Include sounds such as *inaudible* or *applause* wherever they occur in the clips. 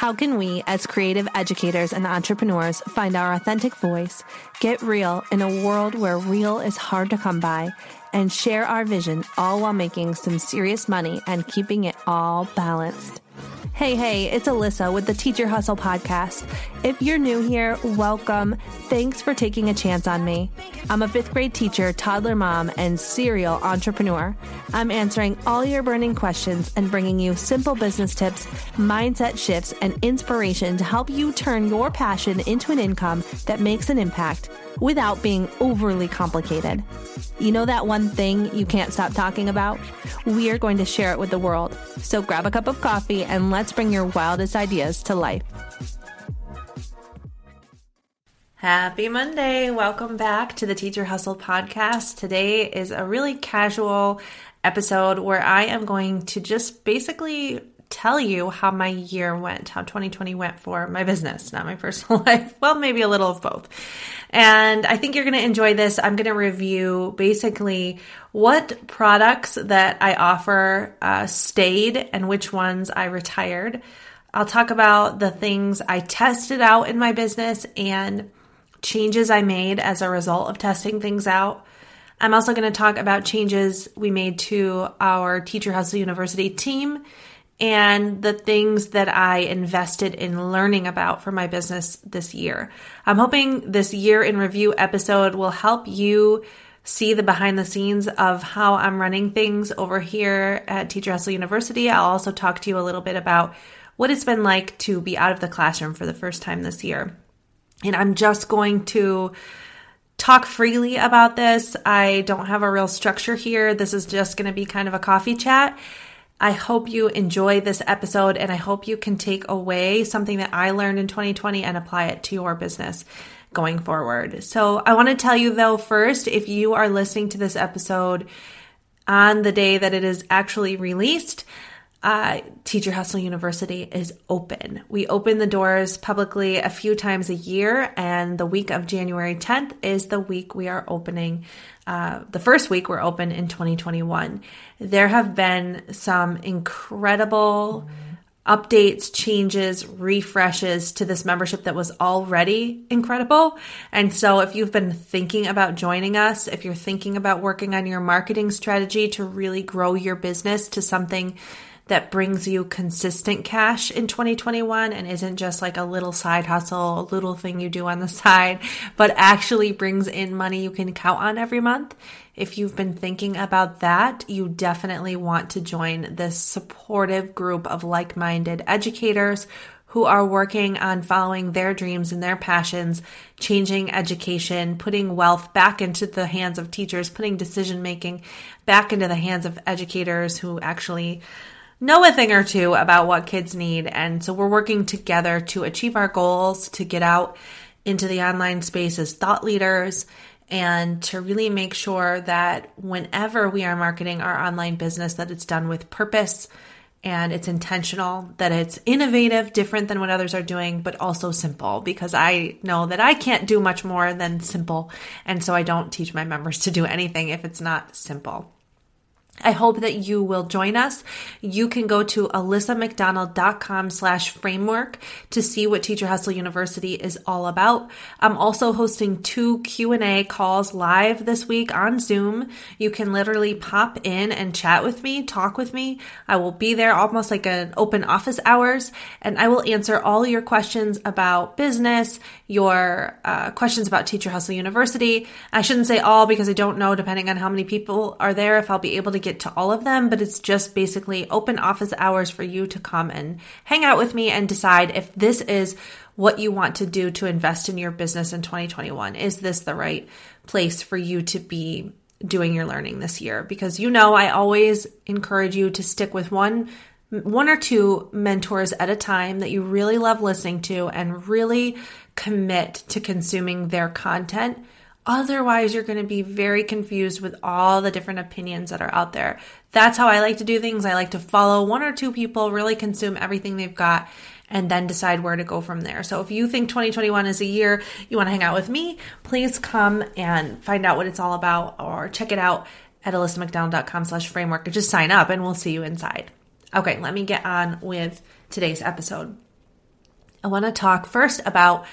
How can we, as creative educators and entrepreneurs, find our authentic voice, get real in a world where real is hard to come by, and share our vision all while making some serious money and keeping it all balanced? Hey, hey, it's Alissa with the Teacher Hustle podcast. If you're new here, welcome. Thanks for taking a chance on me. I'm a fifth grade teacher, toddler mom, and serial entrepreneur. I'm answering all your burning questions and bringing you simple business tips, mindset shifts, and inspiration to help you turn your passion into an income that makes an impact without being overly complicated. You know that one thing you can't stop talking about? We are going to share it with the world. So grab a cup of coffee and let's bring your wildest ideas to life. Happy Monday. Welcome back to the Teacher Hustle podcast. Today is a really casual episode where I am going to just basically tell you how my year went, how 2020 went for my business, not my *laughs* personal life. Well, maybe a little of both. And I think you're going to enjoy this. I'm going to review basically what products that I offer uh, stayed and which ones I retired. I'll talk about the things I tested out in my business and changes I made as a result of testing things out. I'm also going to talk about changes we made to our Teacher Hustle University team and the things that I invested in learning about for my business this year. I'm hoping this year in review episode will help you see the behind the scenes of how I'm running things over here at Teacher Hustle University. I'll also talk to you a little bit about what it's been like to be out of the classroom for the first time this year. And I'm just going to talk freely about this. I don't have a real structure here. This is just going to be kind of a coffee chat. I hope you enjoy this episode and I hope you can take away something that I learned in 2020 and apply it to your business going forward. So, I want to tell you though, first, if you are listening to this episode on the day that it is actually released, uh, Teacher Hustle University is open. We open the doors publicly a few times a year, and the week of January 10th is the week we are opening. Uh, the first week we're open in 2021. There have been some incredible updates, changes, refreshes to this membership that was already incredible. And so, if you've been thinking about joining us, if you're thinking about working on your marketing strategy to really grow your business to something that brings you consistent cash in 2021 and isn't just like a little side hustle, a little thing you do on the side, but actually brings in money you can count on every month. If you've been thinking about that, you definitely want to join this supportive group of like minded educators who are working on following their dreams and their passions, changing education, putting wealth back into the hands of teachers, putting decision making back into the hands of educators who actually know a thing or two about what kids need. And so we're working together to achieve our goals, to get out into the online space as thought leaders and to really make sure that whenever we are marketing our online business that it's done with purpose and it's intentional, that it's innovative, different than what others are doing, but also simple because I know that I can't do much more than simple. And so I don't teach my members to do anything if it's not simple. I hope that you will join us. You can go to alissamcdonald.com slash framework to see what Teacher Hustle University is all about. I'm also hosting two Q&A calls live this week on Zoom. You can literally pop in and chat with me, talk with me. I will be there almost like an open office hours and I will answer all your questions about business, your uh, questions about Teacher Hustle University. I shouldn't say all because I don't know depending on how many people are there if I'll be able to get get to all of them, but it's just basically open office hours for you to come and hang out with me and decide if this is what you want to do to invest in your business in 2021. Is this the right place for you to be doing your learning this year? Because you know, I always encourage you to stick with one one or two mentors at a time that you really love listening to and really commit to consuming their content Otherwise, you're going to be very confused with all the different opinions that are out there. That's how I like to do things. I like to follow one or two people, really consume everything they've got, and then decide where to go from there. So if you think 2021 is a year you want to hang out with me, please come and find out what it's all about or check it out at alissamcdonald.com slash framework or just sign up and we'll see you inside. Okay, let me get on with today's episode. I want to talk first about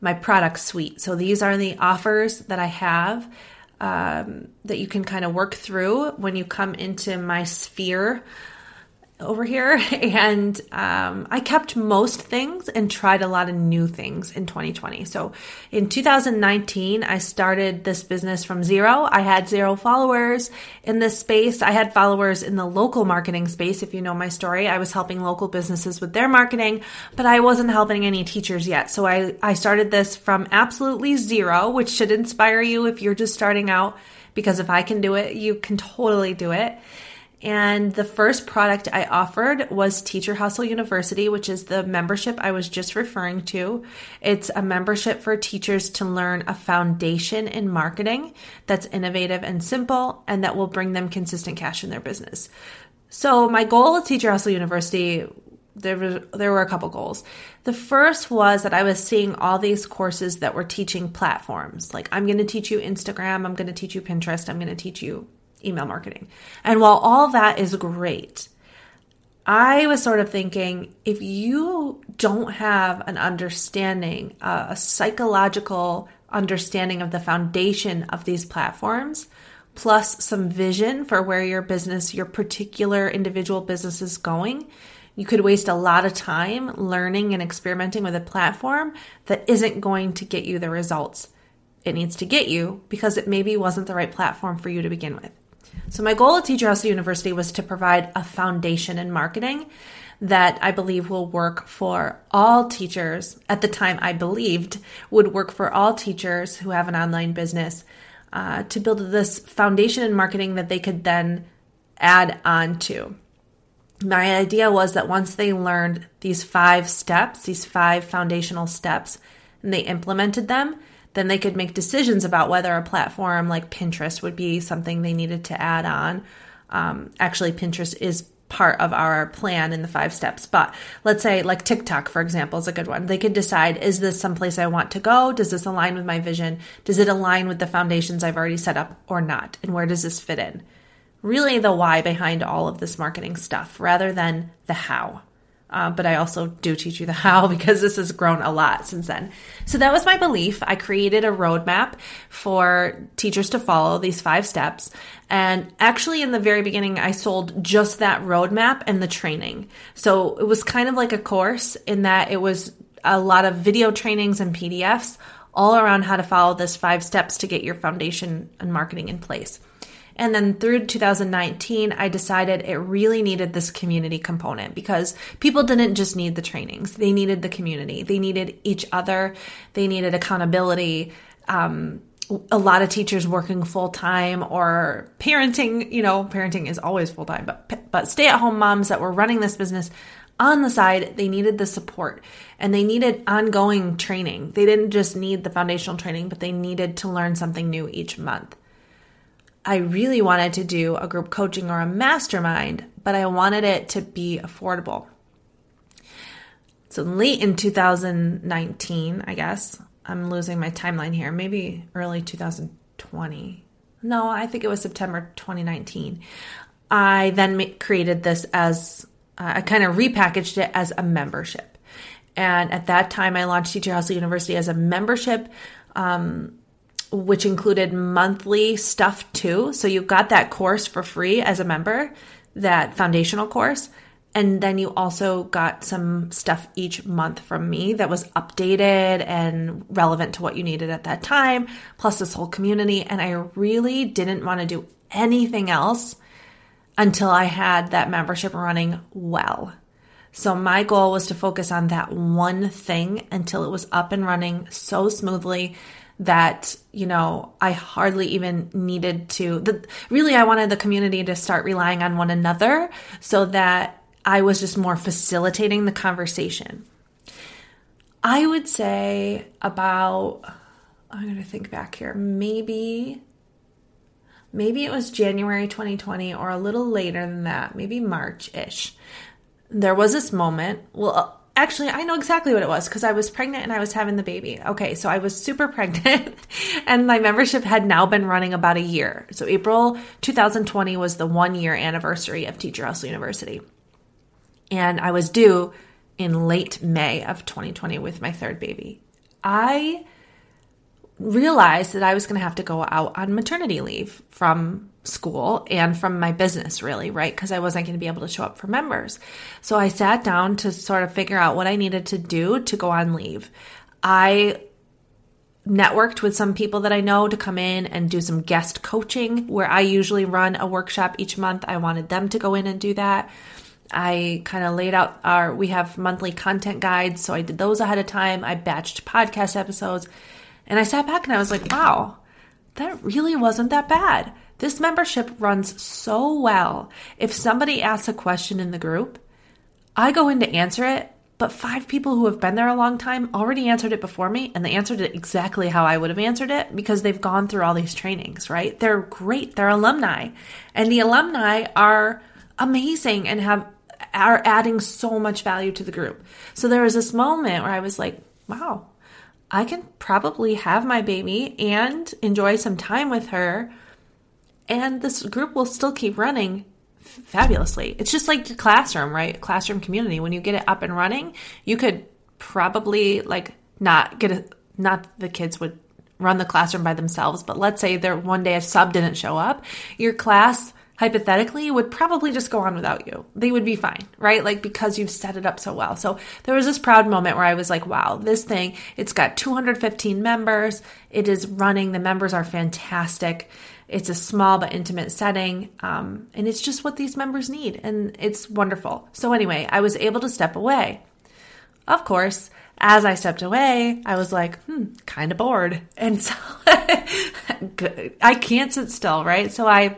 my product suite. So these are the offers that I have um, that you can kind of work through when you come into my sphere over here *laughs* and um, I kept most things and tried a lot of new things in 2020. So in 2019, I started this business from zero. I had zero followers in this space. I had followers in the local marketing space. If you know my story, I was helping local businesses with their marketing, but I wasn't helping any teachers yet. So I, I started this from absolutely zero, which should inspire you if you're just starting out because if I can do it, you can totally do it. And the first product I offered was Teacher Hustle University, which is the membership I was just referring to. It's a membership for teachers to learn a foundation in marketing that's innovative and simple and that will bring them consistent cash in their business. So, my goal with Teacher Hustle University there were there were a couple goals. The first was that I was seeing all these courses that were teaching platforms. Like I'm going to teach you Instagram, I'm going to teach you Pinterest, I'm going to teach you email marketing. And while all that is great, I was sort of thinking if you don't have an understanding, a psychological understanding of the foundation of these platforms, plus some vision for where your business, your particular individual business is going, you could waste a lot of time learning and experimenting with a platform that isn't going to get you the results it needs to get you because it maybe wasn't the right platform for you to begin with. So, my goal at Teacher Hustle University was to provide a foundation in marketing that I believe will work for all teachers. At the time, I believed would work for all teachers who have an online business uh, to build this foundation in marketing that they could then add on to. My idea was that once they learned these five steps, these five foundational steps, and they implemented them, then they could make decisions about whether a platform like Pinterest would be something they needed to add on. Um, actually, Pinterest is part of our plan in the five steps. But let's say, like TikTok, for example, is a good one. They could decide is this someplace I want to go? Does this align with my vision? Does it align with the foundations I've already set up or not? And where does this fit in? Really, the why behind all of this marketing stuff rather than the how. Uh, but I also do teach you the *laughs* how because this has grown a lot since then. So that was my belief. I created a roadmap for teachers to follow these five steps. And actually, in the very beginning, I sold just that roadmap and the training. So it was kind of like a course in that it was a lot of video trainings and PDFs all around how to follow this five steps to get your foundation and marketing in place. And then through 2019, I decided it really needed this community component because people didn't just need the trainings, they needed the community, they needed each other, they needed accountability. Um, a lot of teachers working full time or parenting, you know, parenting is always full time, but but stay at home moms that were running this business on the side, they needed the support and they needed ongoing training. They didn't just need the foundational training, but they needed to learn something new each month. I really wanted to do a group coaching or a mastermind, but I wanted it to be affordable. So late in 2019, I guess, I'm losing my timeline here, maybe early 2020. No, I think it was September 2019. I then created this as uh, I kind of repackaged it as a membership. And at that time, I launched Teacher Hustle University as a membership. Um, which included monthly stuff too. So you got that course for free as a member, that foundational course. And then you also got some stuff each month from me that was updated and relevant to what you needed at that time, plus this whole community. And I really didn't want to do anything else until I had that membership running well. So my goal was to focus on that one thing until it was up and running so smoothly that you know i hardly even needed to the, really i wanted the community to start relying on one another so that i was just more facilitating the conversation. I would say about i'm going to think back here maybe maybe it was january 2020 or a little later than that maybe march-ish. There was this moment well Actually, I know exactly what it was because I was pregnant and I was having the baby. Okay, so I was super *laughs* pregnant and my membership had now been running about a year. So April 2020 was the one year anniversary of Teacher Hustle University. And I was due in late May of 2020 with my third baby. I realized that I was going to have to go out on maternity leave from school and from my business, really, right? Because I wasn't going to be able to show up for members. So I sat down to sort of figure out what I needed to do to go on leave. I networked with some people that I know to come in and do some guest coaching where I usually run a workshop each month. I wanted them to go in and do that. I kind of laid out our, we have monthly content guides. So I did those ahead of time. I batched podcast episodes and I sat back and I was like, wow, that really wasn't that bad. This membership runs so well. If somebody asks a question in the group, I go in to answer it, but five people who have been there a long time already answered it before me, and they answered it exactly how I would have answered it because they've gone through all these trainings, right? They're great. They're alumni. And the alumni are amazing and have are adding so much value to the group. So there was this moment where I was like, wow, I can probably have my baby and enjoy some time with her. And this group will still keep running fabulously. It's just like your classroom, right? Classroom community. When you get it up and running, you could probably like not get a, not the kids would run the classroom by themselves, but let's say there one day a sub didn't show up, your class hypothetically would probably just go on without you. They would be fine, right? Like because you've set it up so well. So there was this proud moment where I was like, wow, this thing, it's got 215 members. It is running. The members are fantastic. It's a small but intimate setting. Um, and it's just what these members need. And it's wonderful. So anyway, I was able to step away. Of course, as I stepped away, I was like, hmm, kind of bored. *laughs* And so I can't sit still, right? So I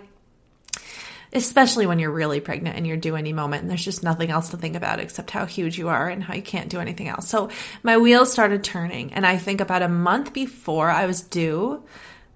especially when you're really pregnant and you're due any moment and there's just nothing else to think about except how huge you are and how you can't do anything else. So my wheels started turning and I think about a month before I was due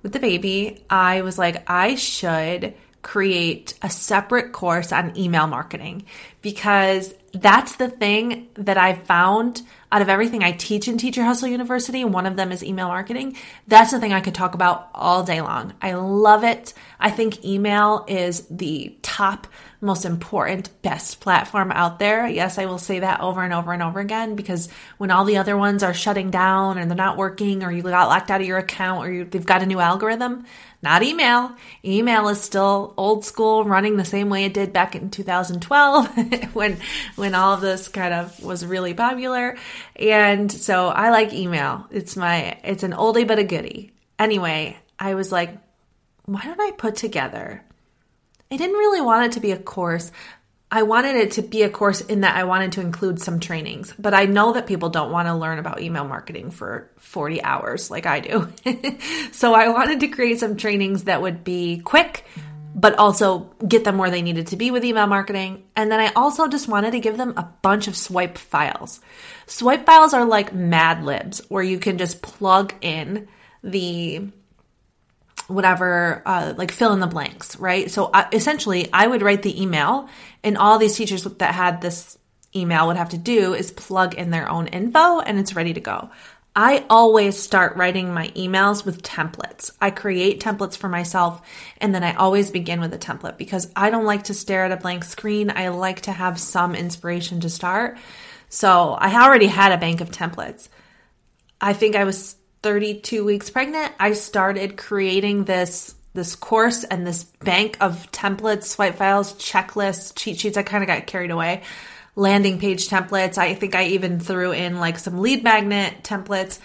with the baby, I was like I should create a separate course on email marketing because that's the thing that I found out of everything I teach in Teacher Hustle University, one of them is email marketing. That's the thing I could talk about all day long. I love it. I think email is the top, most important, best platform out there. Yes, I will say that over and over and over again because when all the other ones are shutting down and they're not working, or you got locked out of your account, or you, they've got a new algorithm, not email. Email is still old school, running the same way it did back in 2012 *laughs* *laughs* when when all of this kind of was really popular. And so I like email. It's my it's an oldie but a goodie. Anyway, I was like, why don't I put together? I didn't really want it to be a course. I wanted it to be a course in that I wanted to include some trainings, but I know that people don't want to learn about email marketing for 40 hours like I do. *laughs* so I wanted to create some trainings that would be quick, but also get them where they needed to be with email marketing. And then I also just wanted to give them a bunch of swipe files. Swipe files are like Mad Libs where you can just plug in the whatever, uh, like fill in the blanks, right? So uh, essentially, I would write the email, and all these teachers that had this email would have to do is plug in their own info, and it's ready to go. I always start writing my emails with templates. I create templates for myself and then I always begin with a template because I don't like to stare at a blank screen. I like to have some inspiration to start. So I already had a bank of templates. I think I was 32 weeks pregnant, I started creating this this course and this bank of templates, swipe files, checklists, cheat sheets. I kind of got carried away. Landing page templates. I think I even threw in like some lead magnet templates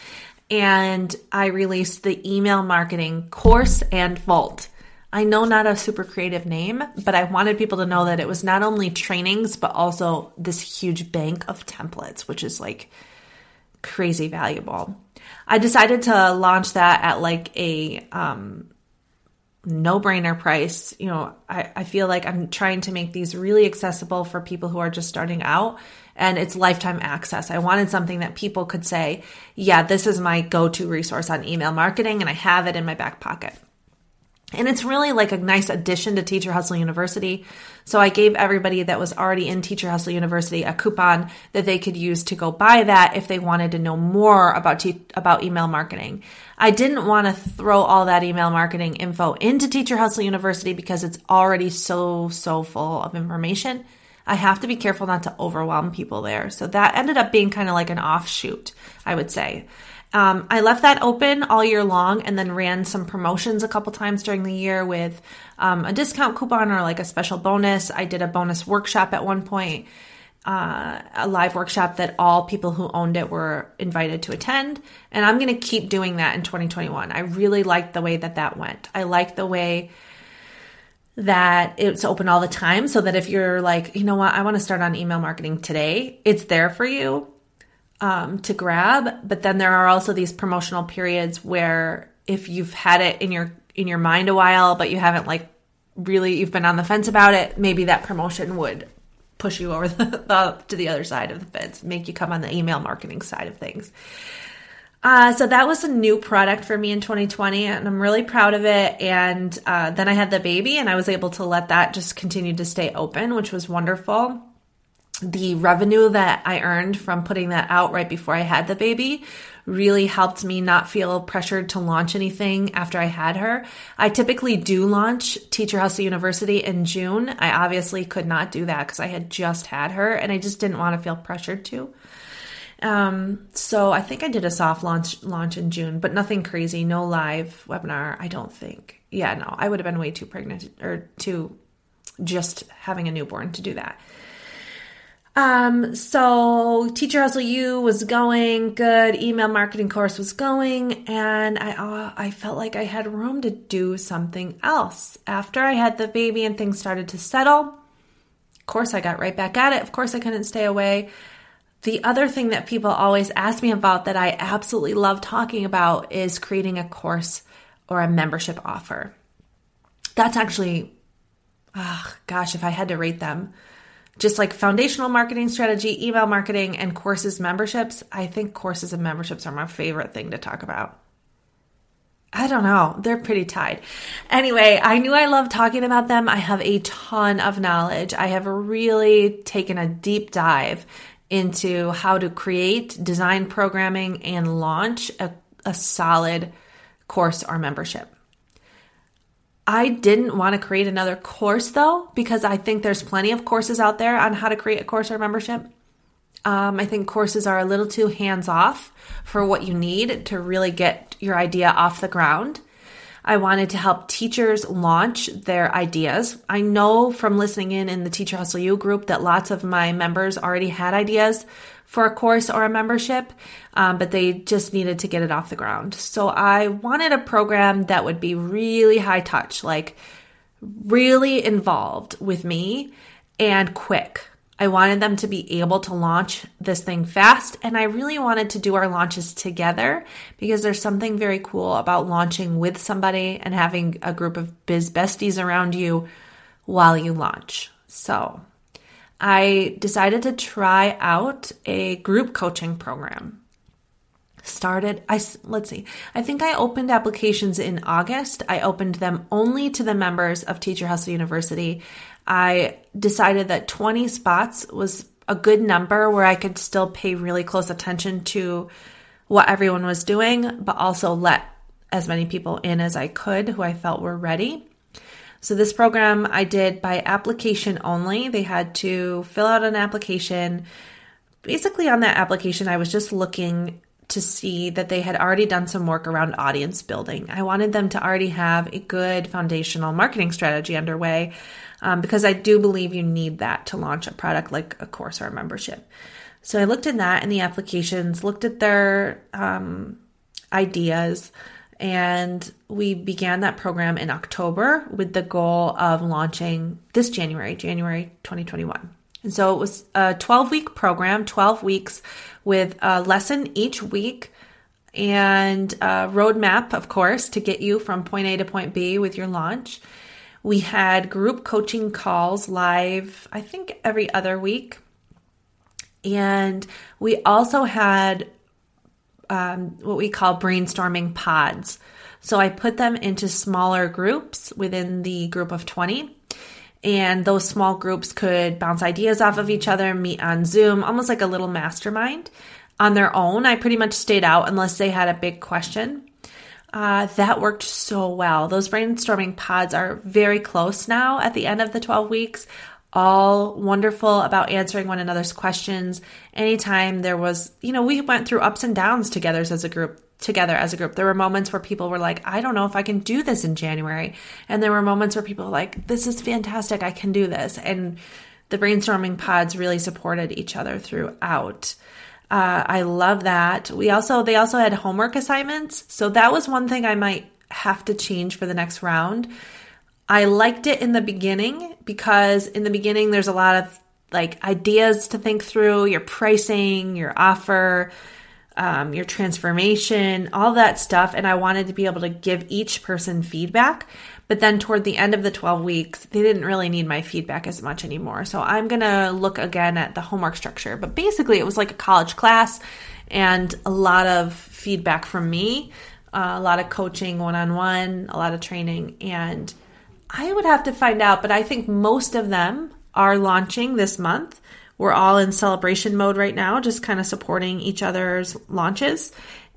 and I released the email marketing course and vault. I know not a super creative name, but I wanted people to know that it was not only trainings, but also this huge bank of templates, which is like crazy valuable. I decided to launch that at like a um, no brainer price. You know, I, I feel like I'm trying to make these really accessible for people who are just starting out and it's lifetime access. I wanted something that people could say, yeah, this is my go to resource on email marketing and I have it in my back pocket. And it's really like a nice addition to Teacher Hustle University. So I gave everybody that was already in Teacher Hustle University a coupon that they could use to go buy that if they wanted to know more about te- about email marketing. I didn't want to throw all that email marketing info into Teacher Hustle University because it's already so so full of information. I have to be careful not to overwhelm people there. So that ended up being kind of like an offshoot, I would say. Um, I left that open all year long and then ran some promotions a couple times during the year with um, a discount coupon or like a special bonus. I did a bonus workshop at one point, uh, a live workshop that all people who owned it were invited to attend. And I'm going to keep doing that in 2021. I really liked the way that that went. I like the way that it's open all the time so that if you're like, you know what, I want to start on email marketing today, it's there for you um, to grab. But then there are also these promotional periods where if you've had it in your in your mind a while, but you haven't like really you've been on the fence about it, maybe that promotion would push you over *laughs* the, the to the other side of the fence, make you come on the email marketing side of things. Uh, so that was a new product for me in 2020, and I'm really proud of it. And uh, then I had the baby, and I was able to let that just continue to stay open, which was wonderful the revenue that I earned from putting that out right before I had the baby really helped me not feel pressured to launch anything after I had her. I typically do launch Teacher Hustle University in June. I obviously could not do that because I had just had her and I just didn't want to feel pressured to. Um, so I think I did a soft launch launch in June, but nothing crazy, no live webinar, I don't think. Yeah, no, I would have been way too pregnant or too just having a newborn to do that. Um, so Teacher Hustle U was going good, email marketing course was going, and I uh, I felt like I had room to do something else. After I had the baby and things started to settle, of course I got right back at it. Of course I couldn't stay away. The other thing that people always ask me about that I absolutely love talking about is creating a course or a membership offer. That's actually, oh, gosh, if I had to rate them, just like foundational marketing strategy, email marketing, and courses memberships, I think courses and memberships are my favorite thing to talk about. I don't know. They're pretty tied. Anyway, I knew I loved talking about them. I have a ton of knowledge. I have really taken a deep dive into how to create, design programming, and launch a, a solid course or membership. I didn't want to create another course though, because I think there's plenty of courses out there on how to create a course or membership. Um, I think courses are a little too hands off for what you need to really get your idea off the ground. I wanted to help teachers launch their ideas. I know from listening in in the Teacher Hustle U group that lots of my members already had ideas for a course or a membership, um, but they just needed to get it off the ground. So I wanted a program that would be really high touch, like really involved with me and quick. I wanted them to be able to launch this thing fast, and I really wanted to do our launches together because there's something very cool about launching with somebody and having a group of biz besties around you while you launch. So, I decided to try out a group coaching program. Started, I let's see. I think I opened applications in August. I opened them only to the members of Teacher Hustle University. I decided that 20 spots was a good number where I could still pay really close attention to what everyone was doing, but also let as many people in as I could who I felt were ready. So this program I did by application only. They had to fill out an application. Basically, on that application, I was just looking to see that they had already done some work around audience building. I wanted them to already have a good foundational marketing strategy underway um, because I do believe you need that to launch a product like a course or a membership. So I looked at that in the applications, looked at their um, ideas and we began that program in October with the goal of launching this January, January 2021. And so it was a 12 week program, 12 weeks with a lesson each week and a roadmap, of course, to get you from point A to point B with your launch. We had group coaching calls live, I think every other week. And we also had um, what we call brainstorming pods. So I put them into smaller groups within the group of 20. And those small groups could bounce ideas off of each other, meet on Zoom, almost like a little mastermind on their own. I pretty much stayed out unless they had a big question. Uh, that worked so well. Those brainstorming pods are very close now at the end of the 12 weeks all wonderful about answering one another's questions. Anytime there was, you know, we went through ups and downs together as a group together as a group. There were moments where people were like, I don't know if I can do this in January. And there were moments where people were like, this is fantastic. I can do this. And the brainstorming pods really supported each other throughout. Uh, I love that. We also, they also had homework assignments. So that was one thing I might have to change for the next round I liked it in the beginning because in the beginning there's a lot of like ideas to think through, your pricing, your offer, um, your transformation, all that stuff. And I wanted to be able to give each person feedback. But then toward the end of the 12 weeks, they didn't really need my feedback as much anymore. So I'm going to look again at the homework structure. But basically, it was like a college class and a lot of feedback from me, uh, a lot of coaching one on one, a lot of training. And I would have to find out, but I think most of them are launching this month. We're all in celebration mode right now, just kind of supporting each other's launches.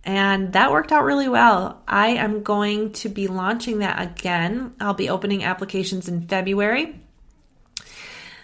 And that worked out really well. I am going to be launching that again. I'll be opening applications in February.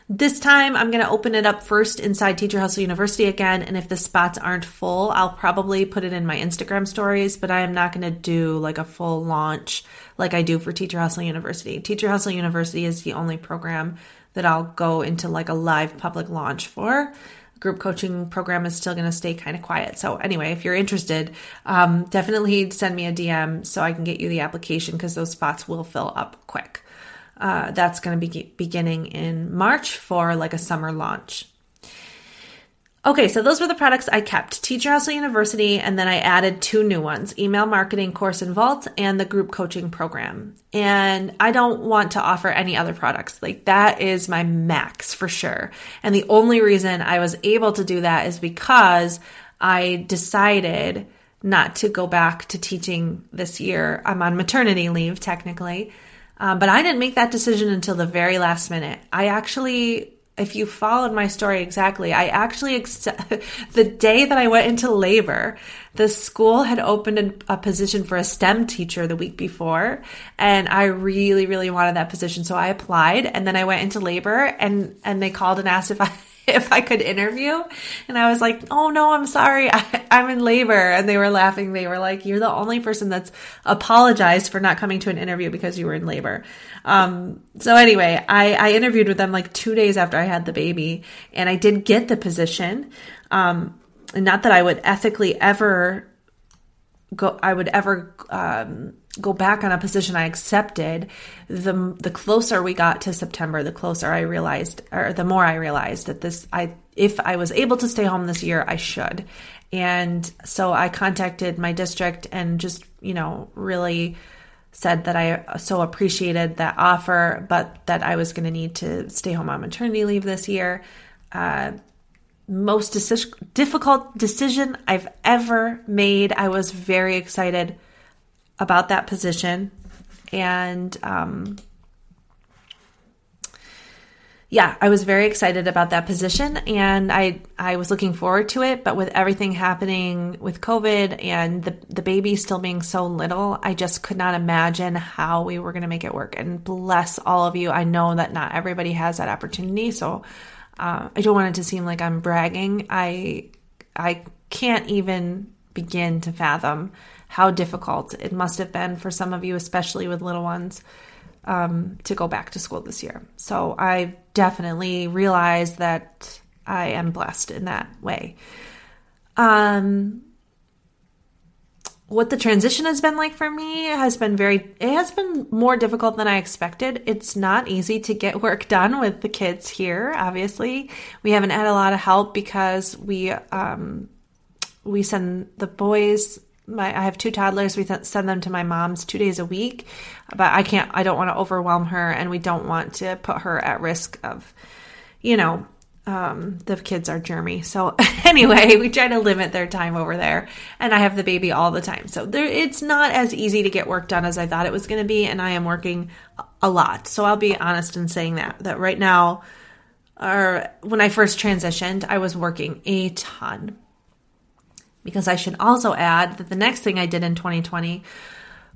This time, I'm going to open it up first inside Teacher Hustle University again. And if the spots aren't full, I'll probably put it in my Instagram stories, but I am not going to do like a full launch like I do for Teacher Hustle University. Teacher Hustle University is the only program that I'll go into like a live public launch for. Group coaching program is still going to stay kind of quiet. So, anyway, if you're interested, um, definitely send me a DM so I can get you the application because those spots will fill up quick. Uh, that's going to be beginning in March for like a summer launch. Okay, so those were the products I kept Teacher Hustle University, and then I added two new ones Email Marketing Course in Vault and the Group Coaching Program. And I don't want to offer any other products. Like, that is my max for sure. And the only reason I was able to do that is because I decided not to go back to teaching this year. I'm on maternity leave, technically. Um, but I didn't make that decision until the very last minute. I actually, if you followed my story exactly, I actually, ex- *laughs* the day that I went into labor, the school had opened a, a position for a STEM teacher the week before. And I really, really wanted that position. So I applied and then I went into labor and, and they called and asked if I, *laughs* if I could interview. And I was like, oh no, I'm sorry. *laughs* I, am in labor. And they were laughing. They were like, you're the only person that's apologized for not coming to an interview because you were in labor. Um, so anyway, I, I interviewed with them like two days after I had the baby and I did get the position. Um, and not that I would ethically ever go, I would ever, um, go back on a position I accepted, the the closer we got to September, the closer I realized, or the more I realized that this, I if I was able to stay home this year, I should. And so I contacted my district and just you know really said that I so appreciated that offer, but that I was going to need to stay home on maternity leave this year. Uh, most difficult decision I've ever made. I was very excited about that position. And um, yeah, I was very excited about that position and I I was looking forward to it, but with everything happening with COVID and the the baby still being so little, I just could not imagine how we were going to make it work. And bless all of you. I know that not everybody has that opportunity, so uh, I don't want it to seem like I'm bragging. I I can't even begin to fathom how difficult it must have been for some of you, especially with little ones, um, to go back to school this year. So I definitely realize that I am blessed in that way. Um, what the transition has been like for me has been very it has been more difficult than i expected it's not easy to get *laughs* work done with the kids here obviously we haven't had a lot of help because we um we send the boys my I have two toddlers. We send them to my mom's two days a week, but I can't. I don't want to overwhelm her, and we don't want to put her at risk of, you know, um, the kids are germy. So *laughs* anyway, we try to limit their time over there, and I have the baby all the time. So there, it's not as easy to get work done as I thought it was going to be, and I am working a lot. So I'll be honest in saying that that right now, or when I first transitioned, I was working a ton because I should also add that the next thing I did in 2020,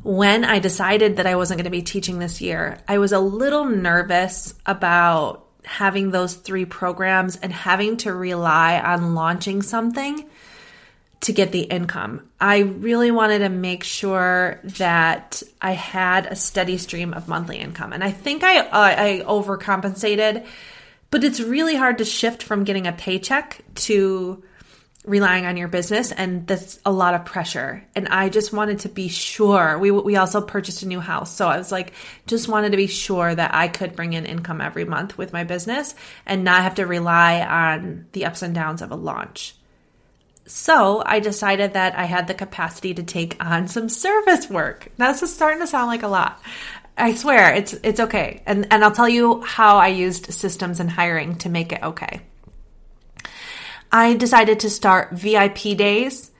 when I decided that I wasn't going to be teaching this year, I was a little nervous about having those three programs and having to rely on launching something to get the income. I really wanted to make sure that I had a steady stream of monthly income. And I think I, uh, I overcompensated, but it's really hard to shift from getting a paycheck to relying on your business and that's a lot of pressure and i just wanted to be sure we we also purchased a new house so i was like just wanted to be sure that i could bring in income every month with my business and not have to rely on the ups and downs of a launch so I decided that I had the capacity to take on some service work. That's just starting to sound like a lot. I swear it's it's okay. And and I'll tell you how I used systems and hiring to make it okay. I decided to start VIP days,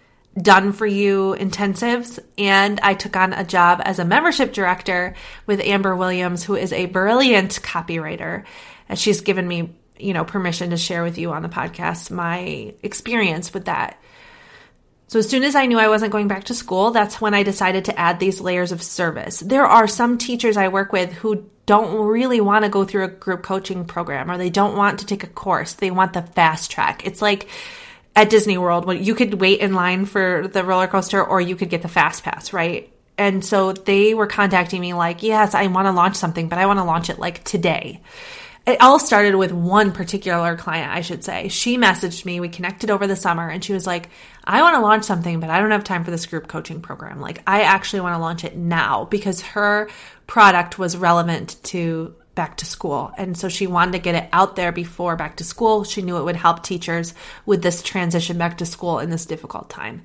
done for you intensives, and I took on a job as a membership director with Amber Williams, who is a brilliant copywriter. And she's given me you know, permission to share with you on the podcast my experience with that. So as soon as I knew I wasn't going back to school, that's when I decided to add these layers of service. There are some teachers I work with who don't really want to go through a group coaching program or they don't want to take a course. They want the fast track. It's like at Disney World when you could wait in line for the roller coaster or you could get the fast pass, right? And so they were contacting me like, "Yes, I want to launch something, but I want to launch it like today." it all started with one particular client, I should say. She messaged me, we connected over the summer, and she was like, I want to launch something, but I don't have time for this group coaching program. Like, I actually want to launch it now because her product was relevant to back to school. And so she wanted to get it out there before back to school. She knew it would help teachers with this transition back to school in this difficult time.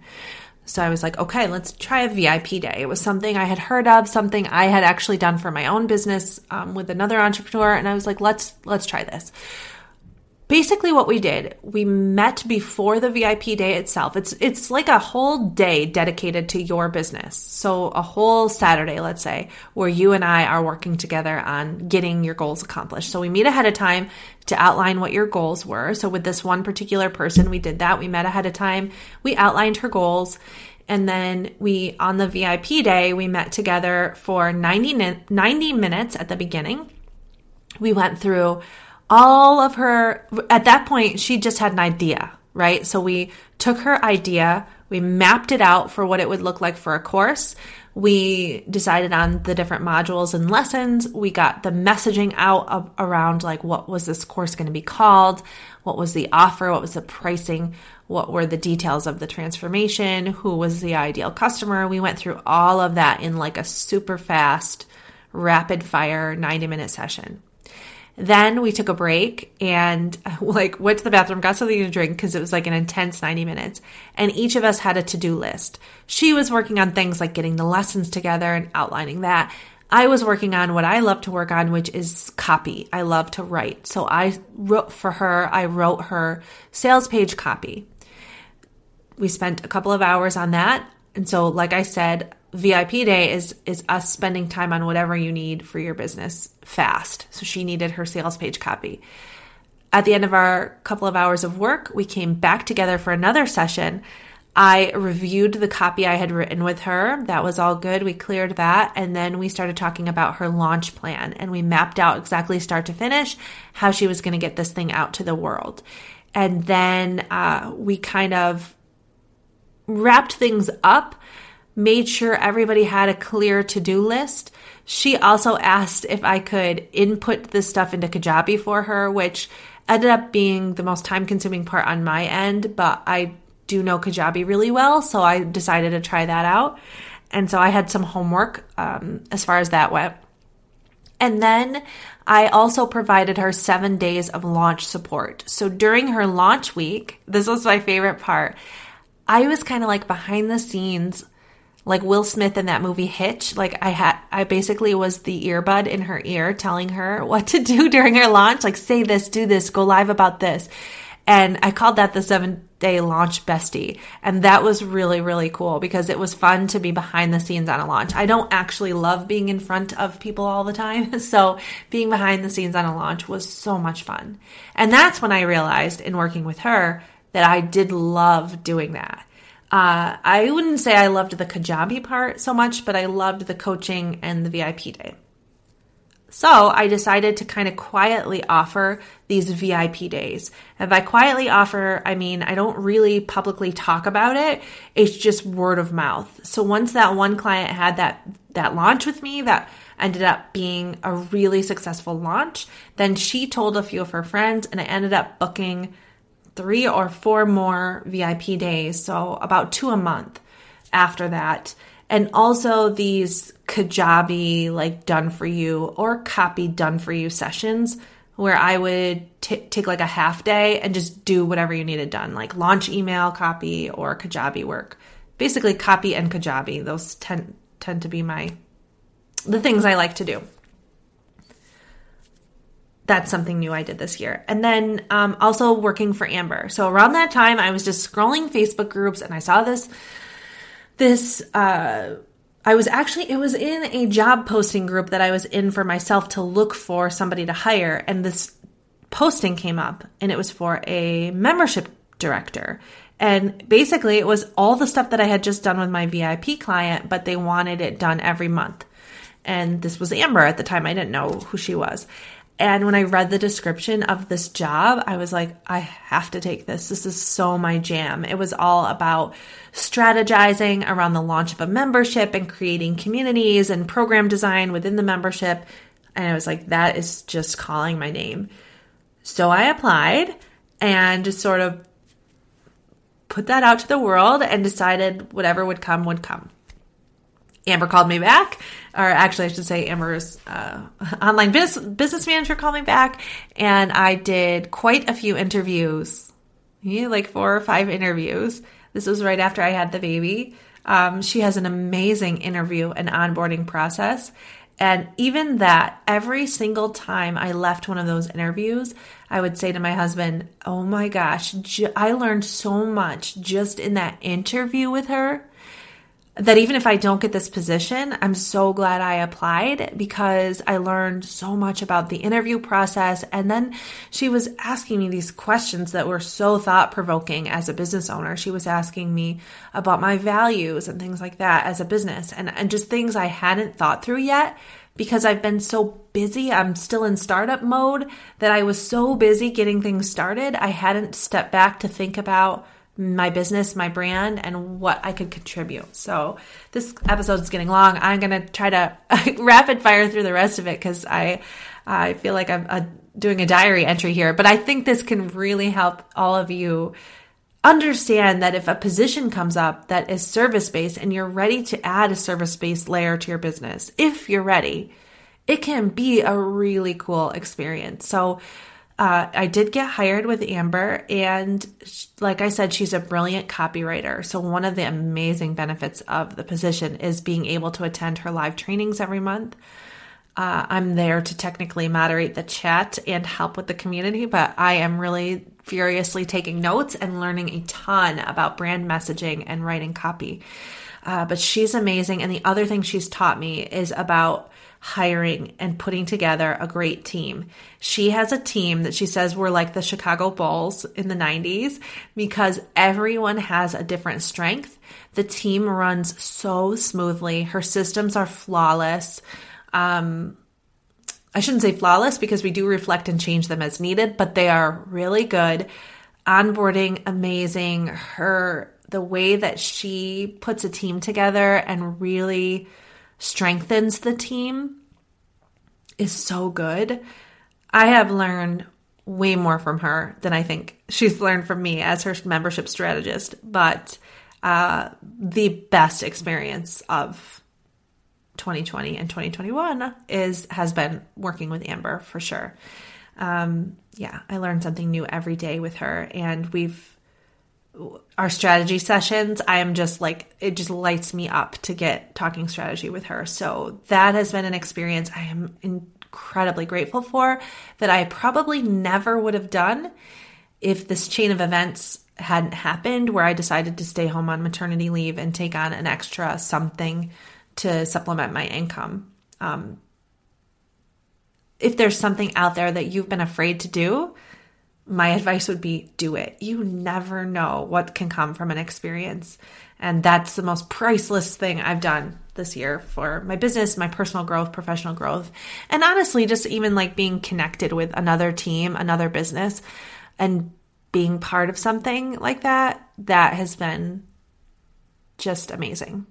So I was like, okay, let's try a VIP day. It was something I had heard of, something I had actually done for my own business um, with another entrepreneur, and I was like, let's let's try this. Basically, what we did, we met before the VIP day itself. It's it's like a whole day dedicated to your business. So a whole Saturday, let's say, where you and I are working together on getting your goals accomplished. So we meet ahead of time to outline what your goals were. So with this one particular person, we did that. We met ahead of time. We outlined her goals. And then we, on the VIP day, we met together for 90, 90 minutes at the beginning. We went through all of her, at that point, she just had an idea, right? So we took her idea, we mapped it out for what it would look like for a course. We decided on the different modules and lessons. We got the messaging out of, around like what was this course going to be called? What was the offer? What was the pricing? What were the details of the transformation? Who was the ideal customer? We went through all of that in like a super fast, rapid fire 90 minute session. Then we took a break and *laughs* like went to the bathroom, got something to drink because it was like an intense 90 minutes. And each of us had a to-do list. She was working on things like getting the lessons together and outlining that. I was working on what I love to work on, which is copy. I love to write. So I wrote for her, I wrote her sales page copy. We spent a couple of hours on that. And so, like I said, VIP day is is us spending time on whatever you need for your business fast. So she needed her sales page copy. At the end of our couple of hours of work, we came back together for another session. I reviewed the copy I had written with her. That was all good. We cleared that. And then we started talking about her launch plan and we mapped out exactly start to finish how she was going to get this thing out to the world. And then uh, we kind of wrapped things up made sure everybody had a clear to do list. She also asked if I could input this stuff into Kajabi for her, which ended up being the most time consuming part on my end, but I do know Kajabi really well, so I decided to try that out. And so I had some homework um, as far as that went. And then I also provided her seven days of launch support. So during her launch week, this was my favorite part. I was kind of like behind the scenes like Will Smith in that movie Hitch. Like I had, I basically was the earbud in her ear telling her *laughs* what to do during her launch. Like say this, do this, go live about this. And I called that the seven day launch bestie. And that was really, really cool because it was fun to be behind the scenes on a launch. I don't actually love being in front of people all the time. *laughs* So being behind the scenes on a launch was so much fun. And that's when I realized in working with her that I did love doing that. Uh, I wouldn't say I loved the Kajabi part so much, but I loved the coaching and the VIP day. So I decided to kind of quietly offer these VIP days. And by quietly offer, I mean I don't really publicly talk about it. It's just word of mouth. So once that one client had that that launch with me that ended up being a really successful launch, then she told a few of her friends and I ended up booking three or four more VIP days, so about two a month after that. And also these Kajabi, like done for you or copy done for you sessions where I would t- take like a half day and just do whatever you needed done, like launch email copy or Kajabi work. Basically, copy and Kajabi. Those tend tend to be my the things I like to do that's something new I did this year. And then um, also working for Amber. So around that time, I was just scrolling Facebook groups and I saw this. This uh, I was actually it was in a job posting group that I was in for myself to look for somebody to hire, and this posting came up, and it was for a membership director. And basically, it was all the stuff that I had just done with my VIP client, but they wanted it done every month. And this was Amber at the time. I didn't know who she was. And when I read the description of this job, I was like, I have to take this. This is so my jam. It was all about strategizing around the launch of a membership and creating communities and program design within the membership. And I was like, that is just calling my name. So I applied and just sort of put that out to the world and decided whatever would come would come. Amber called me back, or actually, I should say, Amber's uh, *laughs* online business, business manager called me back, and I did quite a few interviews, yeah, like four or five interviews. This was right after I had the baby. Um, she has an amazing interview and onboarding process. And even that, every single time I left one of those interviews, I would say to my husband, Oh my gosh, I learned so much just in that interview with her that even if I don't get this position, I'm so glad I applied because I learned so much about the interview process. And then she was asking me these questions that were so thought provoking as a business owner. She was asking me about my values and things like that as a business and, and just things I hadn't thought through yet because I've been so busy. I'm still in startup mode that I was so busy getting things started. I hadn't stepped back to think about my business, my brand, and what I could contribute. So this episode is getting long. I'm gonna try to *laughs* rapid fire through the rest of it because I I feel like I'm uh, doing a diary entry here. But I think this can really help all of you understand that if a position comes up that is service based and you're ready to add a service based layer to your business, if you're ready, it can be a really cool experience. So uh, I did get hired with Amber, and like I said, she's a brilliant copywriter. So, one of the amazing benefits of the position is being able to attend her live trainings every month. Uh, I'm there to technically moderate the chat and help with the community, but I am really furiously taking notes and learning a ton about brand messaging and writing copy. Uh, but she's amazing. And the other thing she's taught me is about hiring and putting together a great team. She has a team that she says were like the Chicago Bulls in the 90s because everyone has a different strength. The team runs so smoothly. Her systems are flawless. Um, I shouldn't say flawless because we do reflect and change them as needed, but they are really good. Onboarding amazing. Her the way that she puts a team together and really strengthens the team is so good. I have learned way more from her than I think she's learned from me as her membership strategist, but uh, the best experience of 2020 and 2021 is has been working with Amber for sure. Um, yeah, I learned something new every day with her, and we've our strategy sessions, I am just like, it just lights me up to get talking strategy with her. So that has been an experience I am incredibly grateful for that I probably never would have done if this chain of events hadn't happened where I decided to stay home on maternity leave and take on an extra something to supplement my income. Um, if there's something out there that you've been afraid to do, my advice would be do it. You never know what can come from an experience. And that's the most priceless thing I've done this year for my business, my personal growth, professional growth, and honestly, just even like being connected with another team, another business, and being part of something like that. That has been just amazing.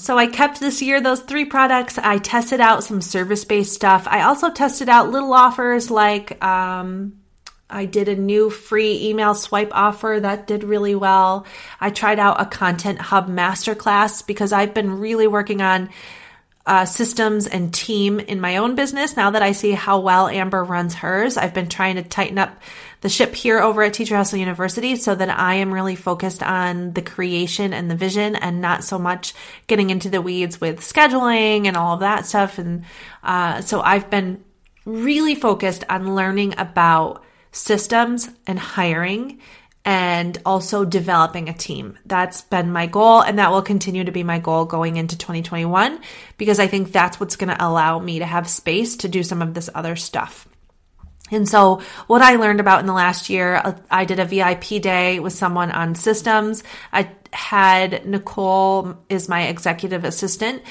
So I kept this year those three products. I tested out some service based stuff. I also tested out little offers like um, I did a new free email swipe offer that did really well. I tried out a Content Hub masterclass because I've been really working on uh, systems and team in my own business. Now that I see how well Amber runs hers, I've been trying to tighten up the ship here over at Teacher Hustle University so that I am really focused on the creation and the vision and not so much getting into the weeds with scheduling and all of that stuff. And uh, so I've been really focused on learning about systems and hiring and also developing a team. That's been my goal and that will continue to be my goal going into 2021 because I think that's what's going to allow me to have space to do some of this other stuff. And so, what I learned about in the last year, uh, I did a VIP day with someone on systems. I had Nicole is my executive assistant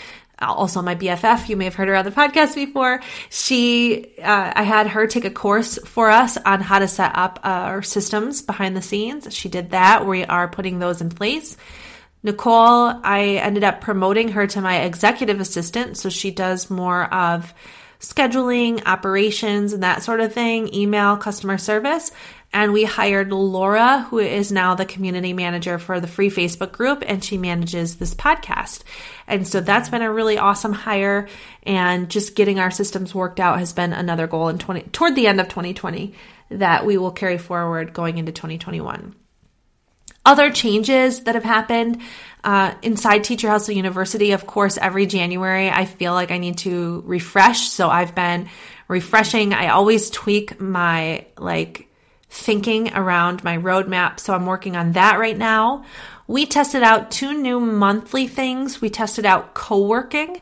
also my BFF. You may have heard her on the podcast before. She, uh, I had her take a course for us on how to set up our systems behind the scenes. She did that. We are putting those in place. Nicole, I ended up promoting her to my executive assistant. So she does more of scheduling, operations, and that sort of thing, email, customer service. And we hired Laura, who is now the community manager for the free Facebook group, and she manages this podcast. And so that's been a really awesome hire. And just getting our systems worked out has been another goal in 20, toward the end of 2020 that we will carry forward going into 2021. Other changes that have happened uh, inside Teacher Hustle University, of course, every January, I feel like I need to refresh. So I've been refreshing. I always tweak my like thinking around my roadmap. So I'm working on that right now. We tested out two new monthly things. We tested out co working.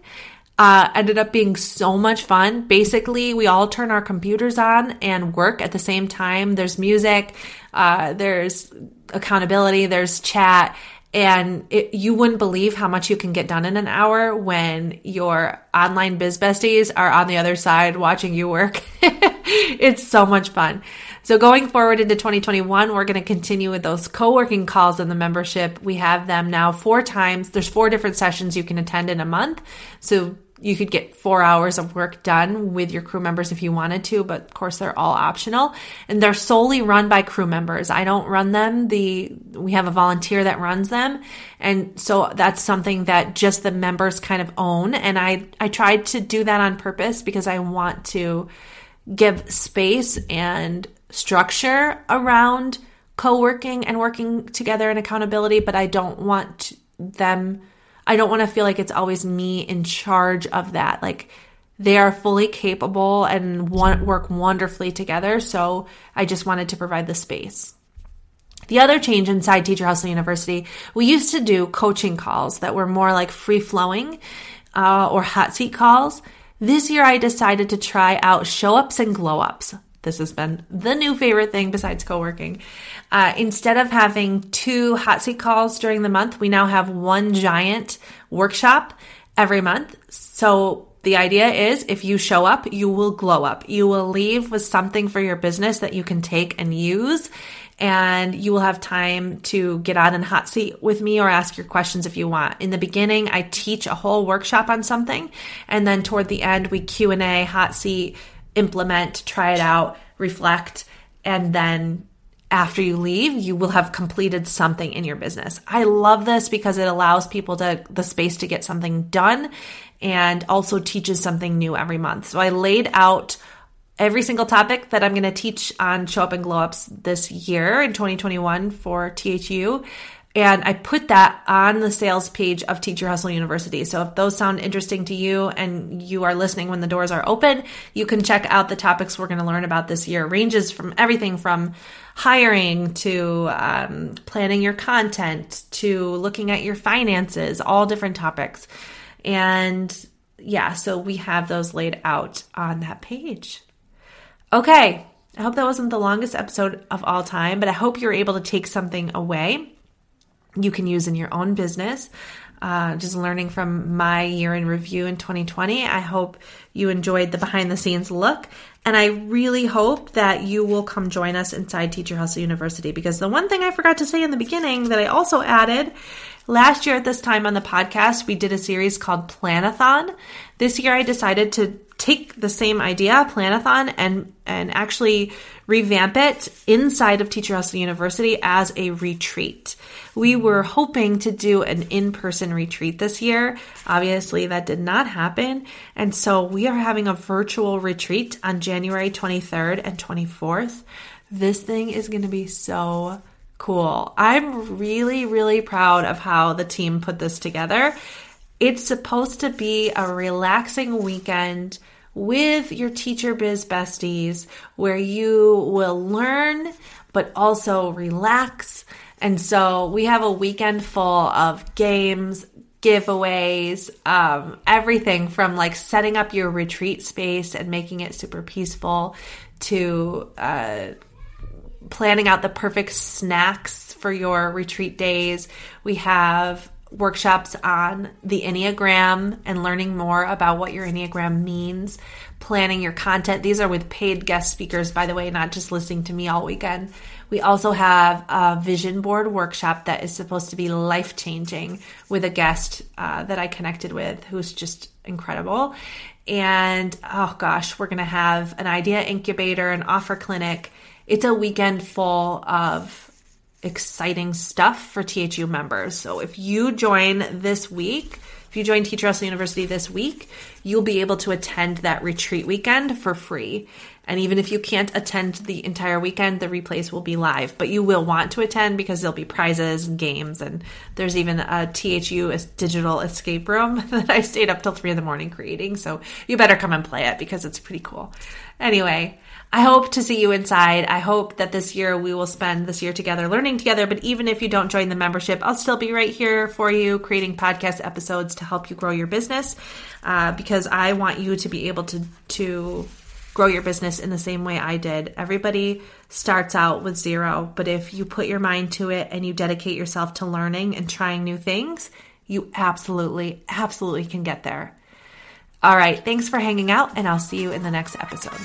Uh, ended up being so much fun. Basically, we all turn our computers on and work at the same time. There's music, uh, there's accountability, there's chat, and it, you wouldn't believe how much you can get done in an hour when your online biz besties are on the other side watching you work. *laughs* it's so much fun. So going forward into 2021, we're going to continue with those co-working calls in the membership. We have them now four times. There's four different sessions you can attend in a month. So you could get four hours of work done with your crew members if you wanted to, but of course they're all optional and they're solely run by crew members. I don't run them. The, we have a volunteer that runs them. And so that's something that just the members kind of own. And I, I tried to do that on purpose because I want to give space and structure around co-working and working together and accountability, but I don't want them I don't want to feel like it's always me in charge of that. Like they are fully capable and want, work wonderfully together, so I just wanted to provide the space. The other change inside Teacher Hustle University, we used to do coaching calls that were more like free flowing uh, or hot seat calls. This year, I decided to try out show ups and glow ups. This has been the new favorite thing besides co working. Uh, instead of having two hot seat calls during the month, we now have one giant workshop every month. So the idea is if you show up, you will glow up. You will leave with something for your business that you can take and use. And you will have time to get on in hot seat with me or ask your questions if you want. In the beginning, I teach a whole workshop on something. And then toward the end, we Q&A, hot seat, implement, try it out, reflect, and then after you leave, you will have completed something in your business. I love this because it allows people to the space to get something done and also teaches something new every month. So I laid out every single topic that I'm going to teach on Show Up and Glow Ups this year in 2021 for THU and I put that on the sales page of Teacher Hustle University. So if those sound interesting to you and you are listening when the doors are open, you can check out the topics we're going to learn about this year. Ranges from everything from hiring to um, planning your content to looking at your finances, all different topics. And yeah, so we have those laid out on that page. Okay, I hope that wasn't the longest episode of all time, but I hope you're able to take something away you can use in your own business. Uh, just learning from my year in review in 2020. I hope you enjoyed the behind the scenes look. And I really hope that you will come join us inside Teacher Hustle University because the one thing I forgot to say in the beginning that I also added last year at this time on the podcast, we did a series called Planathon. This year I decided to take the same idea, Planathon, and and actually revamp it inside of Teacher Hustle University as a retreat. We were hoping to do an in-person retreat this year. Obviously, that did not happen, and so we are having a virtual retreat on January 23rd and 24th. This thing is going to be so cool. I'm really really proud of how the team put this together it's supposed to be a relaxing weekend with your teacher biz besties where you will learn but also relax. And so we have a weekend full of games, giveaways, um, everything from like setting up your retreat space and making it super peaceful to uh, planning out the perfect snacks for your retreat days. We have workshops on the Enneagram and learning more about what your Enneagram means, planning your content. These are with paid guest speakers, by the way, not just listening to me all weekend. We also have a vision board workshop that is supposed to be life changing with a guest uh, that I connected with who's just incredible. And oh gosh, we're going to have an idea incubator, an offer clinic. It's a weekend full of exciting stuff for THU members. So if you join this week, if you join Teacher Hustle University this week, you'll be able to attend that retreat weekend for free. And even if you can't attend the entire weekend, the replays will be live, but you will want to attend because there'll be prizes and games. And there's even a THU digital escape room *laughs* that I stayed up till three in the morning creating. So you better come and play it because it's pretty cool. Anyway, I hope to see you inside. I hope that this year we will spend this year together learning together. But even if you don't join the membership, I'll still be right here for you, creating podcast episodes to help you grow your business. Uh, because I want you to be able to to grow your business in the same way I did. Everybody starts out with zero, but if you put your mind to it and you dedicate yourself to learning and trying new things, you absolutely, absolutely can get there. All right, thanks for hanging out, and I'll see you in the next episode.